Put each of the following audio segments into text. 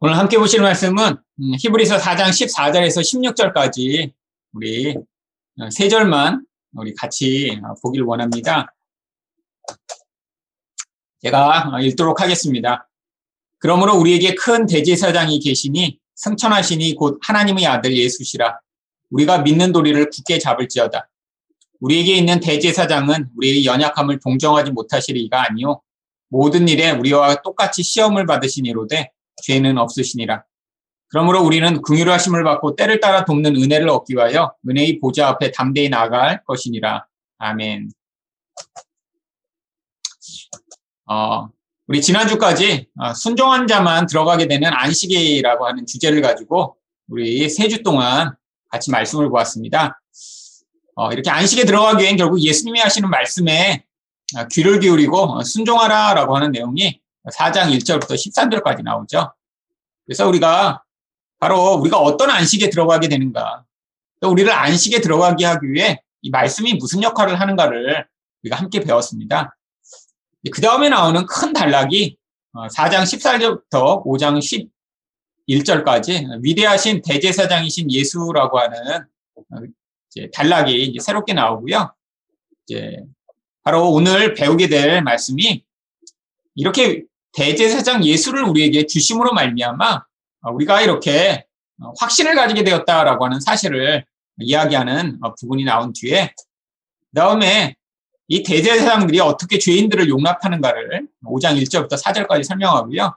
오늘 함께 보실 말씀은 음, 히브리서 4장 14절에서 16절까지 우리 어, 세 절만 우리 같이 어, 보길 원합니다. 제가 어, 읽도록 하겠습니다. 그러므로 우리에게 큰 대제사장이 계시니 승천하시니 곧 하나님의 아들 예수시라. 우리가 믿는 도리를 굳게 잡을지어다. 우리에게 있는 대제사장은 우리의 연약함을 동정하지 못하실 이가 아니요 모든 일에 우리와 똑같이 시험을 받으시니로되 죄는 없으시니라. 그러므로 우리는 긍휼 하심을 받고 때를 따라 돕는 은혜를 얻기 위하여 은혜의 보좌 앞에 담대히 나아갈 것이니라. 아멘. 어, 우리 지난주까지 어, 순종한 자만 들어가게 되는 안식이라고 하는 주제를 가지고 우리 세 주 동안 같이 말씀을 보았습니다. 어, 이렇게 안식에 들어가기 위해 결국 예수님이 하시는 말씀에 어, 귀를 기울이고 순종하라라고 하는 내용이 4장 1절부터 13절까지 나오죠. 그래서 우리가 바로 우리가 어떤 안식에 들어가게 되는가, 또 우리를 안식에 들어가게 하기 위해 이 말씀이 무슨 역할을 하는가를 우리가 함께 배웠습니다. 그 다음에 나오는 큰 단락이 4장 어, 14절부터 5장 11절까지 위대하신 대제사장이신 예수라고 하는 어, 단락이 새롭게 나오고요. 이제 바로 오늘 배우게 될 말씀이 이렇게 대제사장 예수를 우리에게 주심으로 말미암아 어, 우리가 이렇게 어, 확신을 가지게 되었다라고 하는 사실을 이야기하는 어, 부분이 나온 뒤에 다음에 이 대제사장들이 어떻게 죄인들을 용납하는가를 5장 1절부터 4절까지 설명하고요.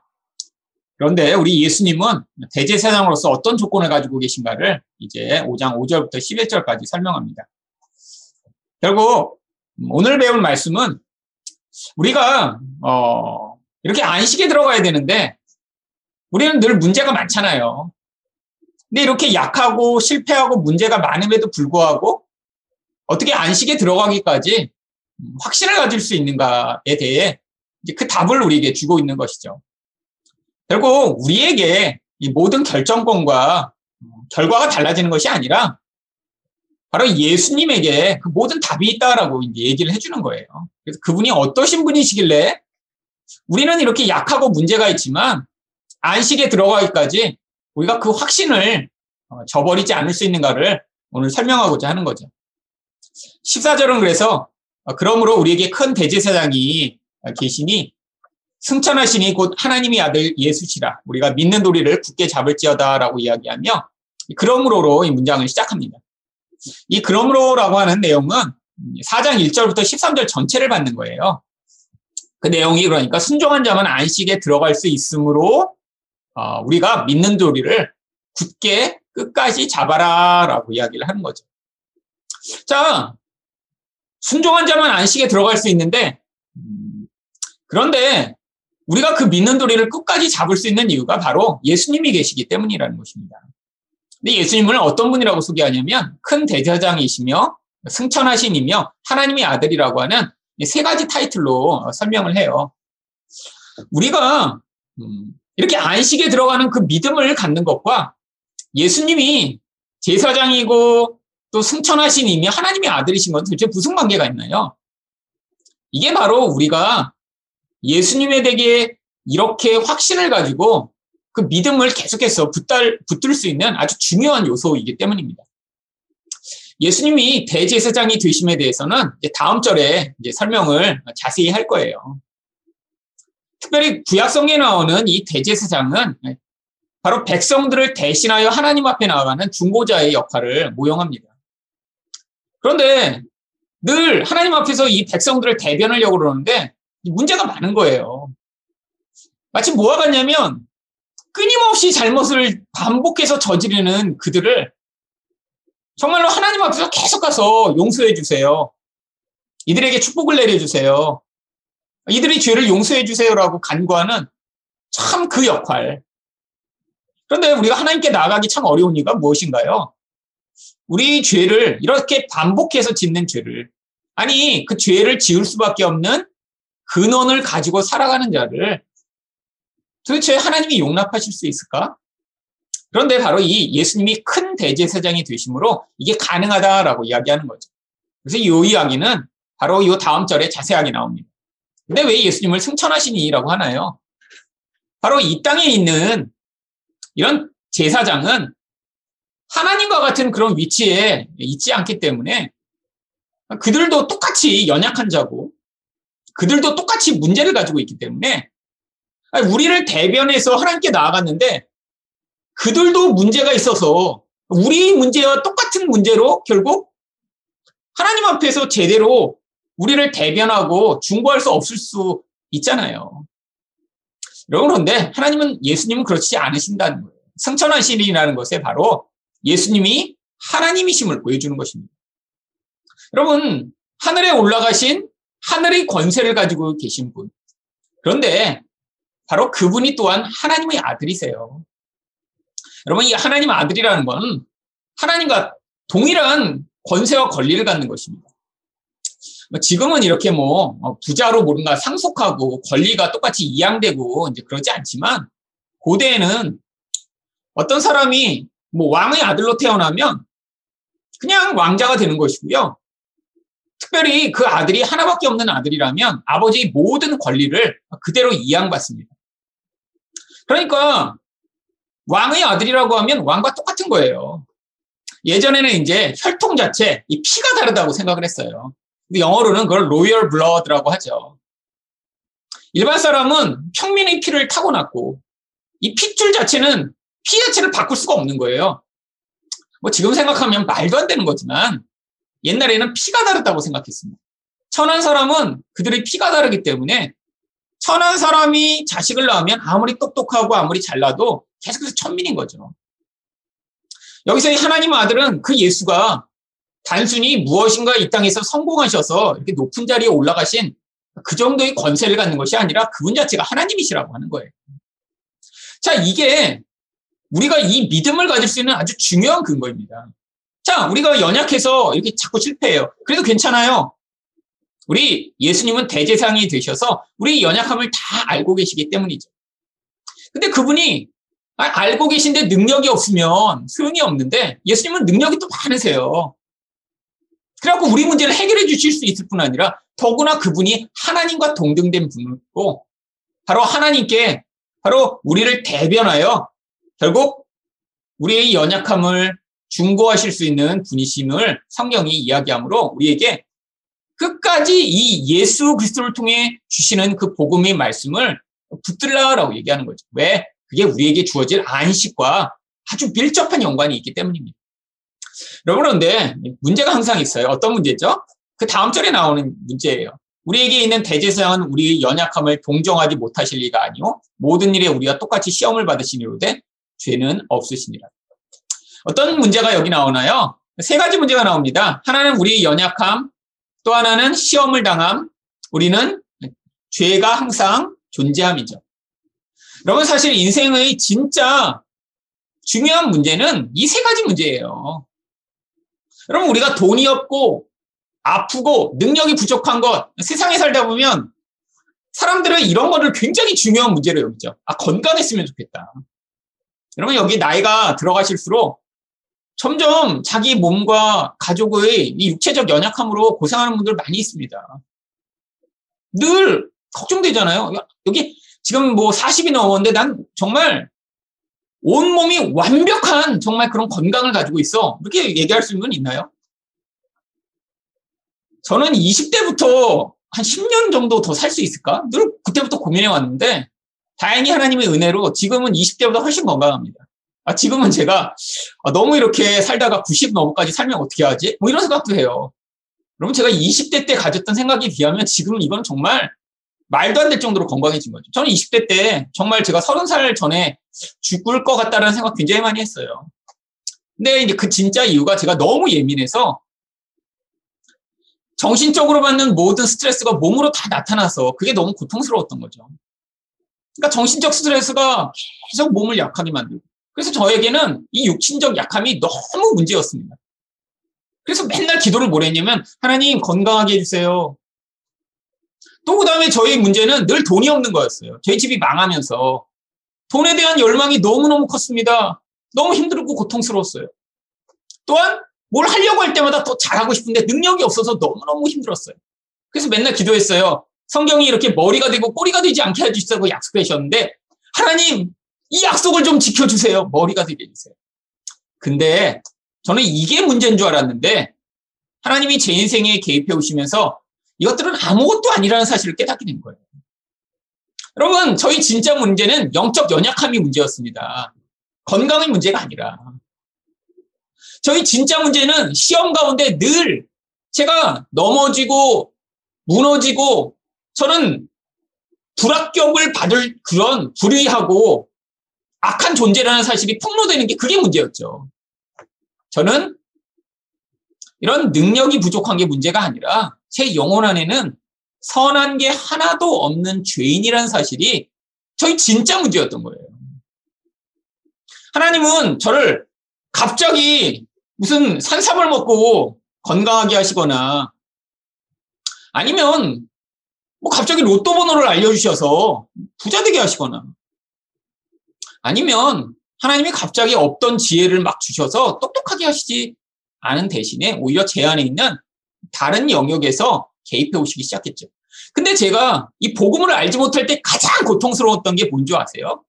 그런데 우리 예수님은 대제사장으로서 어떤 조건을 가지고 계신가를 이제 5장 5절부터 11절까지 설명합니다. 결국 오늘 배울 말씀은 우리가 어 이렇게 안식에 들어가야 되는데 우리는 늘 문제가 많잖아요. 근데 이렇게 약하고 실패하고 문제가 많음에도 불구하고 어떻게 안식에 들어가기까지 확신을 가질 수 있는가에 대해 이제 그 답을 우리에게 주고 있는 것이죠. 결국 우리에게 이 모든 결정권과 결과가 달라지는 것이 아니라 바로 예수님에게 그 모든 답이 있다라고 이제 얘기를 해주는 거예요. 그래서 그분이 어떠신 분이시길래 우리는 이렇게 약하고 문제가 있지만 안식에 들어가기까지 우리가 그 확신을 어, 저버리지 않을 수 있는가를 오늘 설명하고자 하는 거죠. 14절은 그래서 어, 그러므로 우리에게 큰 대제사장이 계시니 승천하시니 곧 하나님의 아들 예수시라 우리가 믿는 도리를 굳게 잡을지어다라고 이야기하며 그러므로로 이 문장을 시작합니다. 이 그러므로라고 하는 내용은 4장 1절부터 13절 전체를 받는 거예요. 그 내용이 그러니까 순종한 자만 안식에 들어갈 수 있으므로 어, 우리가 믿는 도리를 굳게 끝까지 잡아라라고 이야기를 하는 거죠. 자, 순종한 자만 안식에 들어갈 수 있는데 음, 그런데 우리가 그 믿는 도리를 끝까지 잡을 수 있는 이유가 바로 예수님이 계시기 때문이라는 것입니다. 근데 예수님을 어떤 분이라고 소개하냐면 큰 대제사장이시며 승천하신이며 하나님의 아들이라고 하는 세 가지 타이틀로 설명을 해요. 우리가 음, 이렇게 안식에 들어가는 그 믿음을 갖는 것과 예수님이 제사장이고 또 승천하신 이미 하나님의 아들이신 건 도대체 무슨 관계가 있나요? 이게 바로 우리가 예수님에 대해 이렇게 확신을 가지고 그 믿음을 계속해서 붙들, 붙들 수 있는 아주 중요한 요소이기 때문입니다. 예수님이 대제사장이 되심에 대해서는 다음 절에 설명을 자세히 할 거예요. 특별히 구약성에 나오는 이 대제사장은 바로 백성들을 대신하여 하나님 앞에 나아가는 중보자의 역할을 모형합니다. 그런데 늘 하나님 앞에서 이 백성들을 대변하려고 그러는데 문제가 많은 거예요. 마치 뭐와 같냐면 끊임없이 잘못을 반복해서 저지르는 그들을 정말로 하나님 앞에서 계속 가서 용서해 주세요. 이들에게 축복을 내려주세요. 이들의 죄를 용서해 주세요라고 간구하는 참 그 역할. 그런데 우리가 하나님께 나아가기 참 어려운 이유가 무엇인가요? 우리 죄를 이렇게 반복해서 짓는 죄를 아니 그 죄를 지을 수밖에 없는 근원을 가지고 살아가는 자를 도대체 하나님이 용납하실 수 있을까? 그런데 바로 이 예수님이 큰 대제사장이 되심으로 이게 가능하다라고 이야기하는 거죠. 그래서 이 이야기는 바로 이 다음 절에 자세하게 나옵니다. 근데 왜 예수님을 승천하시니라고 하나요? 바로 이 땅에 있는 이런 제사장은 하나님과 같은 그런 위치에 있지 않기 때문에 그들도 똑같이 연약한 자고 그들도 똑같이 문제를 가지고 있기 때문에 우리를 대변해서 하나님께 나아갔는데 그들도 문제가 있어서 우리 문제와 똑같은 문제로 결국 하나님 앞에서 제대로 우리를 대변하고 중보할 수 없을 수 있잖아요. 여러분, 그런데 하나님은 예수님은 그렇지 않으신다는 거예요. 승천하신이라는 것에 바로 예수님이 하나님이심을 보여주는 것입니다. 여러분, 하늘에 올라가신 하늘의 권세를 가지고 계신 분. 그런데 바로 그분이 또한 하나님의 아들이세요. 여러분, 이 하나님 아들이라는 건 하나님과 동일한 권세와 권리를 갖는 것입니다. 뭐 지금은 이렇게 뭐 어, 부자로 뭔가 상속하고 권리가 똑같이 이양되고 이제 그러지 않지만 고대에는 어떤 사람이 뭐 왕의 아들로 태어나면 그냥 왕자가 되는 것이고요. 특별히 그 아들이 하나밖에 없는 아들이라면 아버지의 모든 권리를 그대로 이양받습니다. 그러니까 왕의 아들이라고 하면 왕과 똑같은 거예요. 예전에는 이제 혈통 자체, 이 피가 다르다고 생각을 했어요. 영어로는 그걸 로열 블러드라고 하죠. 일반 사람은 평민의 피를 타고났고 이 핏줄 자체는 피 자체를 바꿀 수가 없는 거예요. 뭐 지금 생각하면 말도 안 되는 거지만 옛날에는 피가 다르다고 생각했습니다. 천한 사람은 그들의 피가 다르기 때문에 천한 사람이 자식을 낳으면 아무리 똑똑하고 아무리 잘나도 계속해서 천민인 거죠. 여기서 이 하나님 아들은 그 예수가 단순히 무엇인가 이 땅에서 성공하셔서 이렇게 높은 자리에 올라가신 그 정도의 권세를 갖는 것이 아니라 그분 자체가 하나님이시라고 하는 거예요. 자, 이게 우리가 이 믿음을 가질 수 있는 아주 중요한 근거입니다. 자, 우리가 연약해서 이렇게 자꾸 실패해요. 그래도 괜찮아요. 우리 예수님은 대제상이 되셔서 우리 연약함을 다 알고 계시기 때문이죠. 근데 그분이 알고 계신데 능력이 없으면 소용이 없는데 예수님은 능력이 또 많으세요. 그래갖고 우리 문제를 해결해 주실 수 있을 뿐 아니라 더구나 그분이 하나님과 동등된 분이고 바로 하나님께 바로 우리를 대변하여 결국 우리의 연약함을 중보하실 수 있는 분이심을 성경이 이야기하므로 우리에게 끝까지 이 예수 그리스도를 통해 주시는 그 복음의 말씀을 붙들라라고 얘기하는 거죠. 왜? 그게 우리에게 주어질 안식과 아주 밀접한 연관이 있기 때문입니다. 그런데 문제가 항상 있어요. 어떤 문제죠? 그 다음 절에 나오는 문제예요. 우리에게 있는 대제사장은 우리의 연약함을 동정하지 못하실 리가 아니요. 모든 일에 우리가 똑같이 시험을 받으시니로되 죄는 없으시니라. 어떤 문제가 여기 나오나요? 세 가지 문제가 나옵니다. 하나는 우리의 연약함, 또 하나는 시험을 당함, 우리는 죄가 항상 존재함이죠. 여러분 사실 인생의 진짜 중요한 문제는 이 세 가지 문제예요. 여러분 우리가 돈이 없고 아프고 능력이 부족한 것 세상에 살다 보면 사람들은 이런 거를 굉장히 중요한 문제로 여기죠. 아 건강했으면 좋겠다. 여러분 여기 나이가 들어가실수록 점점 자기 몸과 가족의 이 육체적 연약함으로 고생하는 분들 많이 있습니다. 늘 걱정되잖아요. 여기 지금 뭐 40이 넘었는데 난 정말 온몸이 완벽한 정말 그런 건강을 가지고 있어. 이렇게 얘기할 수 있는 분 있나요? 저는 20대부터 한 10년 정도 더 살 수 있을까? 늘 그때부터 고민해 왔는데 다행히 하나님의 은혜로 지금은 20대보다 훨씬 건강합니다. 아, 지금은 제가 아, 너무 이렇게 살다가 90 넘어까지 살면 어떻게 하지? 뭐 이런 생각도 해요. 여러분 제가 20대 때 가졌던 생각에 비하면 지금은 이건 정말 말도 안 될 정도로 건강해진 거죠. 저는 20대 때 정말 제가 30살 전에 죽을 것 같다는 생각 굉장히 많이 했어요. 근데 이제 그 진짜 이유가 제가 너무 예민해서 정신적으로 받는 모든 스트레스가 몸으로 다 나타나서 그게 너무 고통스러웠던 거죠. 그러니까 정신적 스트레스가 계속 몸을 약하게 만들고. 그래서 저에게는 이 육신적 약함이 너무 문제였습니다. 그래서 맨날 기도를 뭘 했냐면, 하나님 건강하게 해주세요. 또 그 다음에 저희 문제는 늘 돈이 없는 거였어요. 저희 집이 망하면서 돈에 대한 열망이 너무너무 컸습니다. 너무 힘들고 고통스러웠어요. 또한 뭘 하려고 할 때마다 더 잘하고 싶은데 능력이 없어서 너무너무 힘들었어요. 그래서 맨날 기도했어요. 성경이 이렇게 머리가 되고 꼬리가 되지 않게 해주시다고 약속하셨는데 하나님 이 약속을 좀 지켜주세요. 머리가 되게 해주세요. 근데 저는 이게 문제인 줄 알았는데 하나님이 제 인생에 개입해 오시면서 이것들은 아무것도 아니라는 사실을 깨닫게 된 거예요. 여러분, 저희 진짜 문제는 영적 연약함이 문제였습니다. 건강의 문제가 아니라. 저희 진짜 문제는 시험 가운데 늘 제가 넘어지고 무너지고 저는 불합격을 받을 그런 불의하고 악한 존재라는 사실이 폭로되는 게 그게 문제였죠. 저는 이런 능력이 부족한 게 문제가 아니라 제 영혼 안에는 선한 게 하나도 없는 죄인이라는 사실이 저희 진짜 문제였던 거예요. 하나님은 저를 갑자기 무슨 산삼을 먹고 건강하게 하시거나 아니면 뭐 갑자기 로또 번호를 알려주셔서 부자 되게 하시거나 아니면 하나님이 갑자기 없던 지혜를 막 주셔서 똑똑하게 하시지 않은 대신에 오히려 제 안에 있는 다른 영역에서 개입해 오시기 시작했죠. 근데 제가 이 복음을 알지 못할 때 가장 고통스러웠던 게 뭔지 아세요?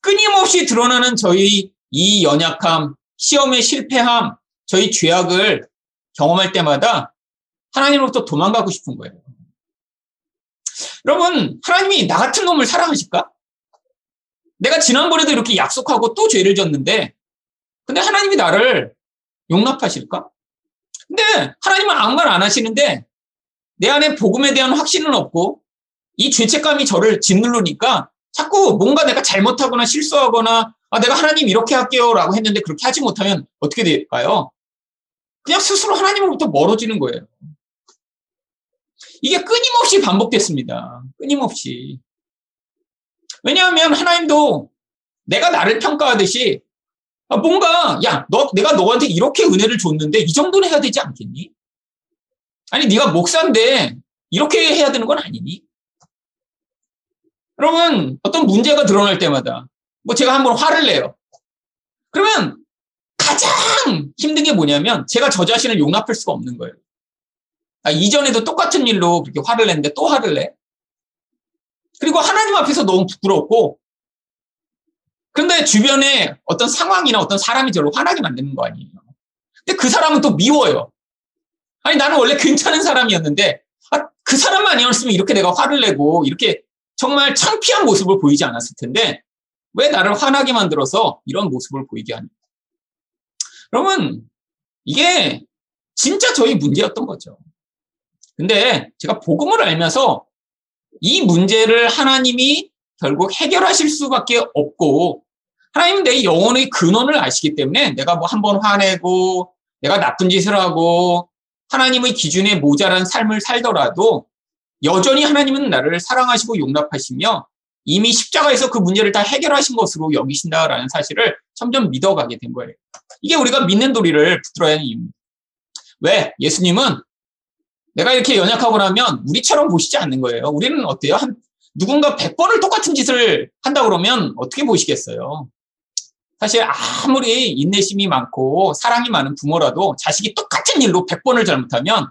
끊임없이 드러나는 저희 이 연약함, 시험의 실패함, 저희 죄악을 경험할 때마다 하나님으로부터 도망가고 싶은 거예요. 여러분, 하나님이 나 같은 놈을 사랑하실까? 내가 지난번에도 이렇게 약속하고 또 죄를 졌는데, 근데 하나님이 나를 용납하실까? 근데 하나님은 아무 말 안 하시는데, 내 안에 복음에 대한 확신은 없고, 이 죄책감이 저를 짓누르니까 자꾸 뭔가 내가 잘못하거나 실수하거나, 아, 내가 하나님 이렇게 할게요. 라고 했는데 그렇게 하지 못하면 어떻게 될까요? 그냥 스스로 하나님으로부터 멀어지는 거예요. 이게 끊임없이 반복됐습니다. 끊임없이. 왜냐하면 하나님도 내가 나를 평가하듯이 아, 뭔가 야, 너 내가 너한테 이렇게 은혜를 줬는데 이 정도는 해야 되지 않겠니? 아니 네가 목사인데 이렇게 해야 되는 건 아니니? 여러분 어떤 문제가 드러날 때마다 뭐 제가 한번 화를 내요. 그러면 가장 힘든 게 뭐냐면 제가 저 자신을 용납할 수가 없는 거예요. 아, 이전에도 똑같은 일로 그렇게 화를 냈는데 또 화를 내? 그리고 하나님 앞에서 너무 부끄럽고, 그런데 주변에 어떤 상황이나 어떤 사람이 저를 화나게 만드는 거 아니에요. 근데 그 사람은 또 미워요. 아니, 나는 원래 괜찮은 사람이었는데, 아, 그 사람만 아니었으면 이렇게 내가 화를 내고, 이렇게 정말 창피한 모습을 보이지 않았을 텐데, 왜 나를 화나게 만들어서 이런 모습을 보이게 하냐. 여러분, 이게 진짜 저희 문제였던 거죠. 근데 제가 복음을 알면서 이 문제를 하나님이 결국 해결하실 수밖에 없고 하나님은 내 영혼의 근원을 아시기 때문에 내가 뭐 한 번 화내고 내가 나쁜 짓을 하고 하나님의 기준에 모자란 삶을 살더라도 여전히 하나님은 나를 사랑하시고 용납하시며 이미 십자가에서 그 문제를 다 해결하신 것으로 여기신다라는 사실을 점점 믿어가게 된 거예요. 이게 우리가 믿는 도리를 붙들어야 하는 이유입니다. 왜? 예수님은 내가 이렇게 연약하고 나면 우리처럼 보시지 않는 거예요. 우리는 어때요? 한, 누군가 100번을 똑같은 짓을 한다 그러면 어떻게 보시겠어요? 사실 아무리 인내심이 많고 사랑이 많은 부모라도 자식이 똑같은 일로 100번을 잘못하면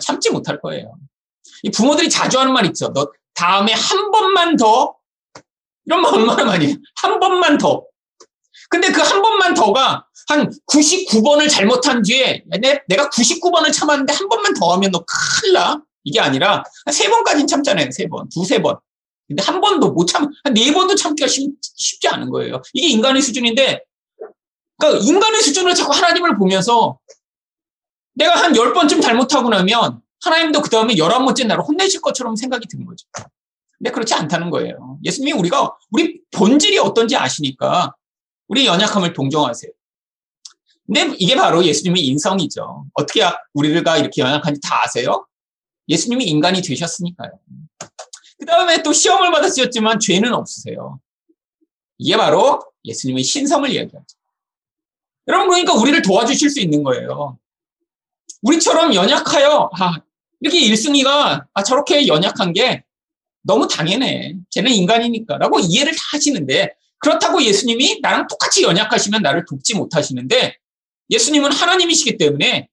참지 못할 거예요. 이 부모들이 자주 하는 말 있죠. 너 다음에 한 번만 더 이런 말 얼마나 많이 해. 한 번만 더. 근데 그 한 번만 더가 한 99번을 잘못한 뒤에 내, 내가 99번을 참았는데 한 번만 더 하면 너 큰일 나. 이게 아니라 세 번까지는 참잖아요. 세 번, 두세 번. 근데 한 번도 못 참, 한 네 번도 참기가 쉽, 쉽지 않은 거예요. 이게 인간의 수준인데, 그러니까 인간의 수준을 자꾸 하나님을 보면서 내가 한 열 번쯤 잘못하고 나면 하나님도 그 다음에 열한 번째 나를 혼내실 것처럼 생각이 드는 거죠. 근데 그렇지 않다는 거예요. 예수님이 우리가, 우리 본질이 어떤지 아시니까 우리 연약함을 동정하세요. 근데 이게 바로 예수님의 인성이죠. 어떻게 우리가 이렇게 연약한지 다 아세요? 예수님이 인간이 되셨으니까요. 그 다음에 또 시험을 받았었지만 죄는 없으세요. 이게 바로 예수님의 신성을 이야기하죠. 여러분, 그러니까 우리를 도와주실 수 있는 거예요. 우리처럼 연약하여, 아, 이렇게 일승이가, 아, 저렇게 연약한 게 너무 당연해. 쟤는 인간이니까. 라고 이해를 다 하시는데, 그렇다고 예수님이 나랑 똑같이 연약하시면 나를 돕지 못하시는데, 예수님은 하나님이시기 때문에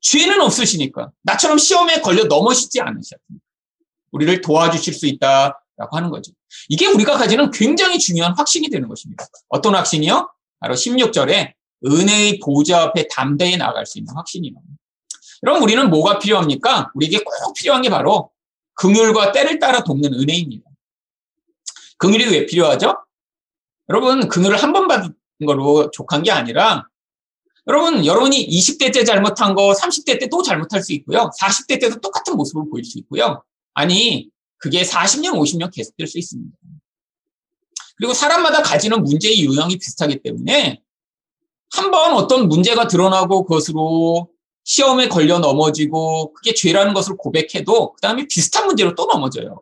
죄는 없으시니까 나처럼 시험에 걸려 넘어지지 않으셨습니다. 우리를 도와주실 수 있다라고 하는 거죠. 이게 우리가 가지는 굉장히 중요한 확신이 되는 것입니다. 어떤 확신이요? 바로 16절에 은혜의 보좌 앞에 담대히 나아갈 수 있는 확신이요. 여러분 우리는 뭐가 필요합니까? 우리에게 꼭 필요한 게 바로 긍휼과 때를 따라 돕는 은혜입니다. 긍휼이 왜 필요하죠? 여러분 긍휼을 한 번 받은 거로 족한 게 아니라 여러분 여러분이 20대 때 잘못한 거 30대 때 또 잘못할 수 있고요. 40대 때도 똑같은 모습을 보일 수 있고요. 아니 그게 40년 50년 계속될 수 있습니다. 그리고 사람마다 가지는 문제의 유형이 비슷하기 때문에 한 번 어떤 문제가 드러나고 그것으로 시험에 걸려 넘어지고 그게 죄라는 것을 고백해도 그 다음에 비슷한 문제로 또 넘어져요.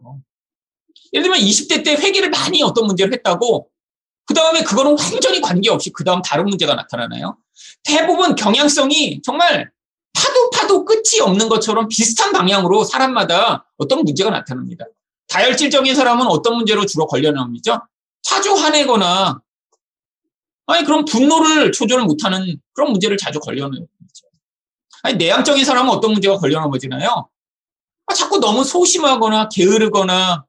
예를 들면 20대 때 회개를 많이 어떤 문제를 했다고 그 다음에 그거는 완전히 관계없이 그 다음 다른 문제가 나타나나요? 대부분 경향성이 정말 끝이 없는 것처럼 비슷한 방향으로 사람마다 어떤 문제가 나타납니다. 다혈질적인 사람은 어떤 문제로 주로 걸려 나옵니죠? 자주 화내거나 아니 그럼 분노를 조절 못하는 그런 문제를 자주 걸려 나옵니다. 아니, 내향적인 사람은 어떤 문제가 걸려 넘어지나요? 아, 자꾸 너무 소심하거나 게으르거나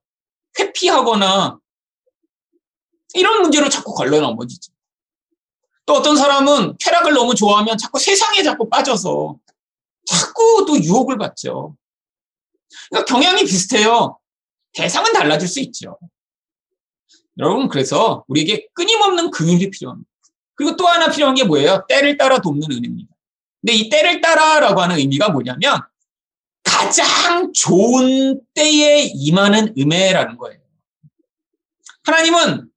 회피하거나 이런 문제로 자꾸 걸려 넘어지죠. 또 어떤 사람은 쾌락을 너무 좋아하면 자꾸 세상에 자꾸 빠져서 또 유혹을 받죠. 그러니까 경향이 비슷해요. 대상은 달라질 수 있죠. 여러분 그래서 우리에게 끊임없는 긍휼이 필요합니다. 그리고 또 하나 필요한 게 뭐예요? 때를 따라 돕는 은혜입니다. 근데 이 때를 따라라고 하는 의미가 뭐냐면 가장 좋은 때에 임하는 음해라는 거예요. 하나님은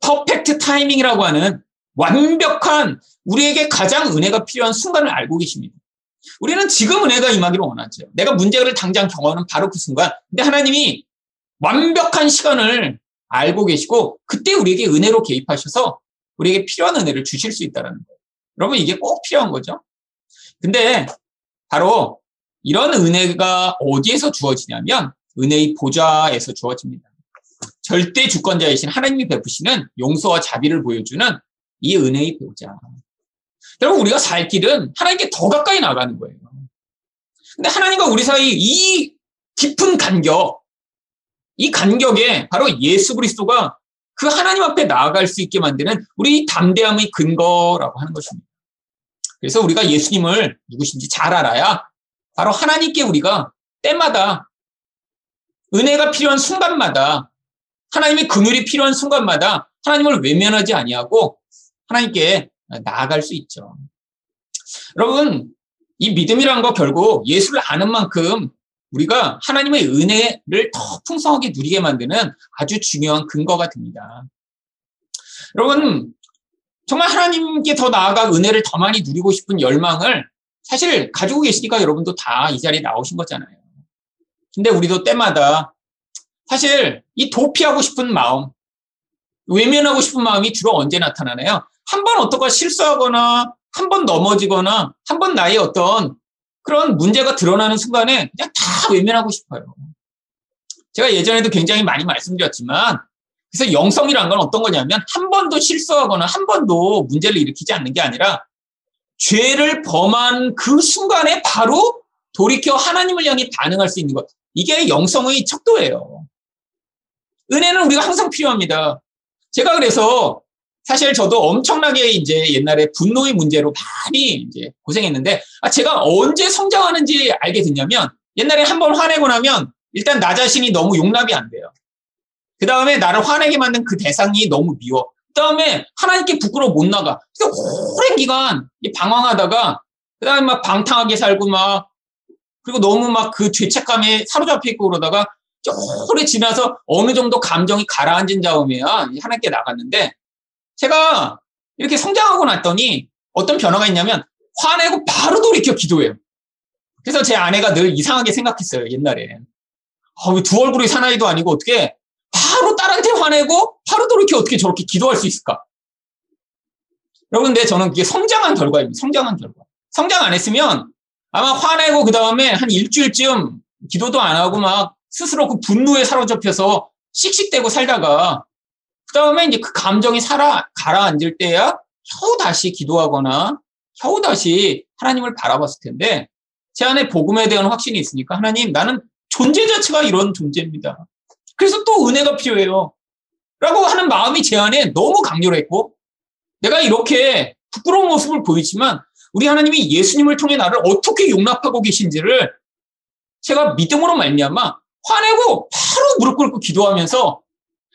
퍼펙트 타이밍이라고 하는 완벽한 우리에게 가장 은혜가 필요한 순간을 알고 계십니다. 우리는 지금 은혜가 임하기를 원하죠. 내가 문제를 당장 경험하는 바로 그 순간. 근데 하나님이 완벽한 시간을 알고 계시고 그때 우리에게 은혜로 개입하셔서 우리에게 필요한 은혜를 주실 수 있다는 거예요. 여러분 이게 꼭 필요한 거죠. 근데 바로 이런 은혜가 어디에서 주어지냐면 은혜의 보좌에서 주어집니다. 절대 주권자이신 하나님이 베푸시는 용서와 자비를 보여주는 이 은혜의 보좌. 여러분 우리가 살 길은 하나님께 더 가까이 나가는 거예요. 근데 하나님과 우리 사이 이 깊은 간격, 이 간격에 바로 예수 그리스도가 그 하나님 앞에 나아갈 수 있게 만드는 우리 담대함의 근거라고 하는 것입니다. 그래서 우리가 예수님을 누구신지 잘 알아야 바로 하나님께 우리가 때마다 은혜가 필요한 순간마다 하나님의 긍휼이 필요한 순간마다 하나님을 외면하지 아니하고 하나님께 나아갈 수 있죠. 여러분, 이 믿음이란 거 결국 예수를 아는 만큼 우리가 하나님의 은혜를 더 풍성하게 누리게 만드는 아주 중요한 근거가 됩니다. 여러분, 정말 하나님께 더 나아가 은혜를 더 많이 누리고 싶은 열망을 사실 가지고 계시니까 여러분도 다 이 자리에 나오신 거잖아요. 근데 우리도 때마다 사실 이 도피하고 싶은 마음, 외면하고 싶은 마음이 주로 언제 나타나나요? 한 번 어떤가 실수하거나 한 번 넘어지거나 한 번 나의 어떤 그런 문제가 드러나는 순간에 그냥 다 외면하고 싶어요. 제가 예전에도 굉장히 많이 말씀드렸지만 그래서 영성이란 건 어떤 거냐면 한 번도 실수하거나 한 번도 문제를 일으키지 않는 게 아니라 죄를 범한 그 순간에 바로 돌이켜 하나님을 향해 반응할 수 있는 것. 이게 영성의 척도예요. 은혜는 우리가 항상 필요합니다. 제가 그래서 사실 저도 엄청나게 이제 옛날에 분노의 문제로 많이 이제 고생했는데 아 제가 언제 성장하는지 알게 됐냐면 옛날에 한 번 화내고 나면 일단 나 자신이 너무 용납이 안 돼요. 그 다음에 나를 화내게 만든 그 대상이 너무 미워. 그 다음에 하나님께 부끄러워 못 나가. 그래서 오랜 기간 방황하다가 그 다음에 막 방탕하게 살고 막 그리고 너무 막 그 죄책감에 사로잡혀 있고 그러다가 오래 지나서 어느 정도 감정이 가라앉은 다음에야 하나님께 나갔는데 제가 이렇게 성장하고 났더니 어떤 변화가 있냐면 화내고 바로 돌이켜 기도해요. 그래서 제 아내가 늘 이상하게 생각했어요, 옛날에. 아, 두 얼굴이 사나이도 아니고 어떻게 바로 딸한테 화내고 바로 돌이켜 어떻게 저렇게 기도할 수 있을까? 여러분, 근데 저는 그게 성장한 결과입니다. 성장한 결과. 성장 안 했으면 아마 화내고 그 다음에 한 일주일쯤 기도도 안 하고 막 스스로 그 분노에 사로잡혀서 씩씩대고 살다가 그 다음에 이제 그 감정이 살아 가라앉을 때야 겨우 다시 기도하거나 겨우 다시 하나님을 바라봤을 텐데 제 안에 복음에 대한 확신이 있으니까 하나님 나는 존재 자체가 이런 존재입니다. 그래서 또 은혜가 필요해요. 라고 하는 마음이 제 안에 너무 강렬했고 내가 이렇게 부끄러운 모습을 보이지만 우리 하나님이 예수님을 통해 나를 어떻게 용납하고 계신지를 제가 믿음으로 말미암아 화내고 바로 무릎 꿇고 기도하면서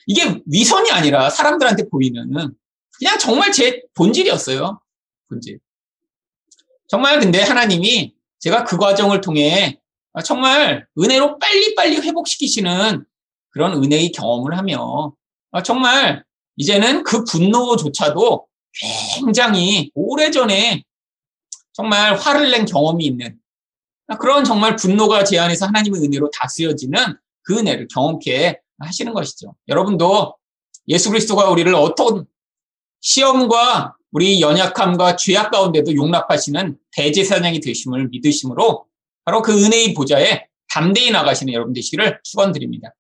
이게 위선이 아니라 사람들한테 보이는 그냥 정말 제 본질이었어요. 본질. 정말 근데 하나님이 제가 그 과정을 통해 정말 은혜로 빨리빨리 회복시키시는 그런 은혜의 경험을 하며 정말 이제는 그 분노조차도 굉장히 오래전에 정말 화를 낸 경험이 있는 그런 정말 분노가 제 안에서 하나님의 은혜로 다스여지는 그 은혜를 경험케 하시는 것이죠. 여러분도 예수 그리스도가 우리를 어떤 시험과 우리 연약함과 죄악 가운데도 용납하시는 대제사장이 되심을 믿으심으로 바로 그 은혜의 보좌에 담대히 나가시는 여러분 되시기를 축원드립니다.